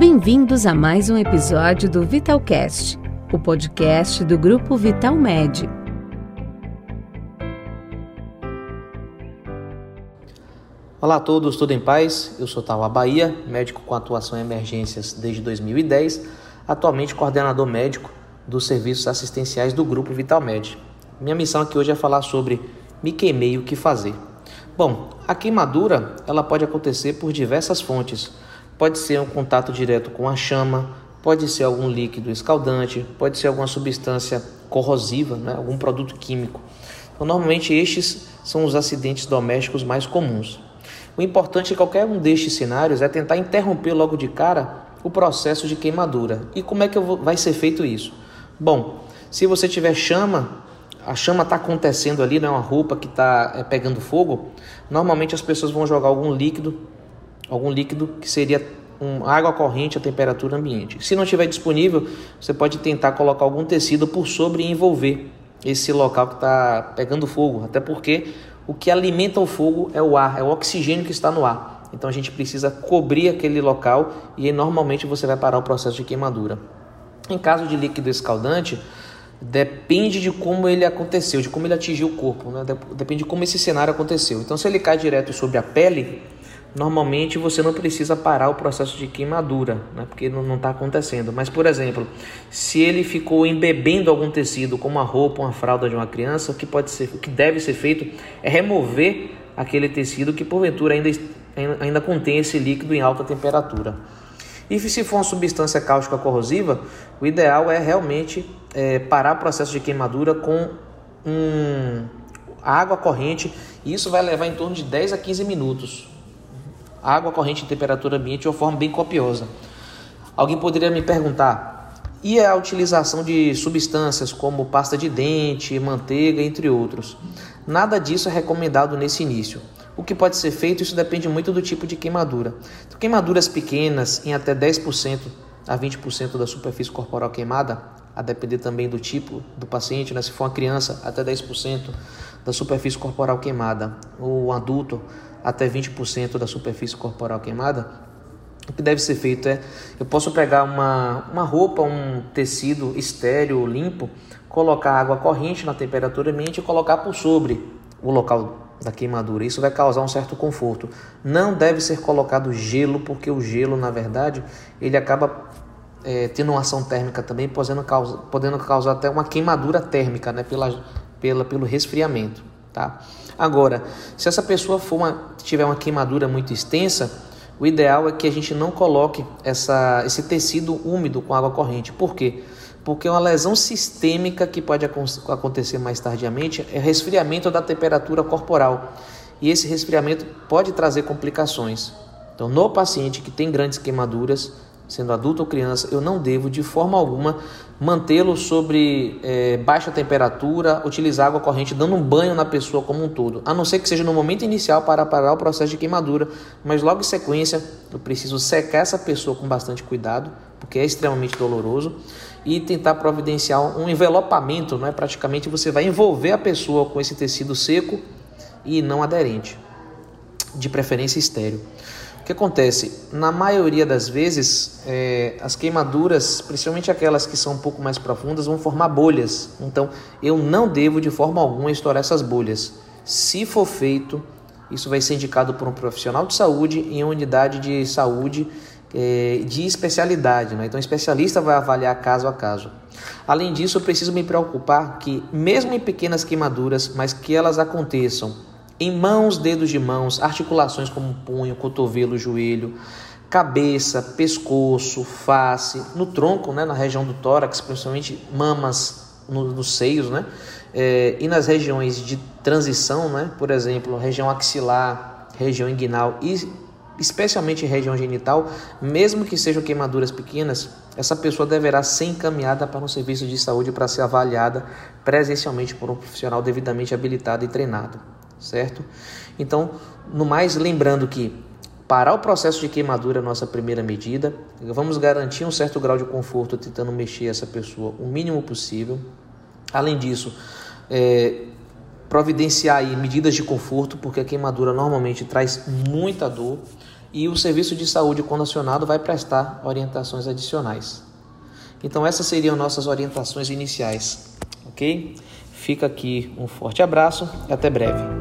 Bem-vindos a mais um episódio do Vitalcast, o podcast do grupo Vital Med. Olá a todos, tudo em paz? Eu sou Tawa Bahia, médico com atuação em emergências desde 2010, atualmente coordenador médico dos serviços assistenciais do grupo VitalMed. Minha missão aqui hoje é falar sobre me queimei o que fazer. Bom, a queimadura ela pode acontecer por diversas fontes. Pode ser um contato direto com a chama, pode ser algum líquido escaldante, pode ser alguma substância corrosiva, né? algum produto químico. Então, normalmente estes são os acidentes domésticos mais comuns. O importante em qualquer um destes cenários é tentar interromper logo de cara o processo de queimadura. E como é que vou, vai ser feito isso? Bom, se você tiver chama, a chama está acontecendo ali, né, uma roupa que está é, pegando fogo, normalmente as pessoas vão jogar algum líquido, algum líquido que seria um, água corrente a temperatura ambiente. Se não estiver disponível, você pode tentar colocar algum tecido por sobre e envolver esse local que está pegando fogo, até porque o que alimenta o fogo é o ar, é o oxigênio que está no ar. Então a gente precisa cobrir aquele local e aí, normalmente você vai parar o processo de queimadura. Em caso de líquido escaldante, depende de como ele aconteceu, de como ele atingiu o corpo, né? depende de como esse cenário aconteceu. Então, se ele cai direto sobre a pele, normalmente você não precisa parar o processo de queimadura, né? porque não está acontecendo. Mas, por exemplo, se ele ficou embebendo algum tecido, como a roupa, uma fralda de uma criança, o que pode ser, o que deve ser feito é remover aquele tecido que porventura ainda, ainda contém esse líquido em alta temperatura. E se for uma substância cáustica corrosiva, o ideal é realmente é, parar o processo de queimadura com um, água corrente. E isso vai levar em torno de 10 a 15 minutos. Água corrente em temperatura ambiente de uma forma bem copiosa. Alguém poderia me perguntar, e a utilização de substâncias como pasta de dente, manteiga, entre outros? Nada disso é recomendado nesse início. O que pode ser feito, isso depende muito do tipo de queimadura. Então, queimaduras pequenas, em até 10% a 20% da superfície corporal queimada, a depender também do tipo do paciente, né? se for uma criança, até 10% da superfície corporal queimada, ou um adulto, até 20% da superfície corporal queimada, o que deve ser feito é, eu posso pegar uma, uma roupa, um tecido estéreo, limpo, colocar água corrente na temperatura ambiente e colocar por sobre o local da queimadura. Isso vai causar um certo conforto. Não deve ser colocado gelo, porque o gelo, na verdade, ele acaba é, tendo uma ação térmica também, podendo causar, podendo causar até uma queimadura térmica, né, pela, pela, pelo resfriamento. Tá? Agora, se essa pessoa for uma, tiver uma queimadura muito extensa, o ideal é que a gente não coloque essa, esse tecido úmido com água corrente. Por quê? porque uma lesão sistêmica que pode acontecer mais tardiamente é resfriamento da temperatura corporal. E esse resfriamento pode trazer complicações. Então, no paciente que tem grandes queimaduras, sendo adulto ou criança, eu não devo de forma alguma mantê-lo sobre é, baixa temperatura, utilizar água corrente, dando um banho na pessoa como um todo, a não ser que seja no momento inicial para parar o processo de queimadura, mas logo em sequência eu preciso secar essa pessoa com bastante cuidado, porque é extremamente doloroso e tentar providenciar um envelopamento, não é? Praticamente você vai envolver a pessoa com esse tecido seco e não aderente, de preferência estéreo. Que acontece? Na maioria das vezes, é, as queimaduras, principalmente aquelas que são um pouco mais profundas, vão formar bolhas. Então, eu não devo de forma alguma estourar essas bolhas. Se for feito, isso vai ser indicado por um profissional de saúde em uma unidade de saúde é, de especialidade, né? então o especialista vai avaliar caso a caso. Além disso, eu preciso me preocupar que, mesmo em pequenas queimaduras, mas que elas aconteçam em mãos, dedos de mãos, articulações como punho, cotovelo, joelho, cabeça, pescoço, face, no tronco, né, na região do tórax, principalmente mamas no, nos seios, né, é, e nas regiões de transição, né, por exemplo, região axilar, região inguinal e especialmente região genital, mesmo que sejam queimaduras pequenas, essa pessoa deverá ser encaminhada para um serviço de saúde para ser avaliada presencialmente por um profissional devidamente habilitado e treinado, certo? Então, no mais, lembrando que parar o processo de queimadura é a nossa primeira medida, vamos garantir um certo grau de conforto tentando mexer essa pessoa o mínimo possível. Além disso, é, providenciar aí medidas de conforto, porque a queimadura normalmente traz muita dor. e o serviço de saúde condicionado vai prestar orientações adicionais. Então essas seriam nossas orientações iniciais, ok? Fica aqui um forte abraço e até breve.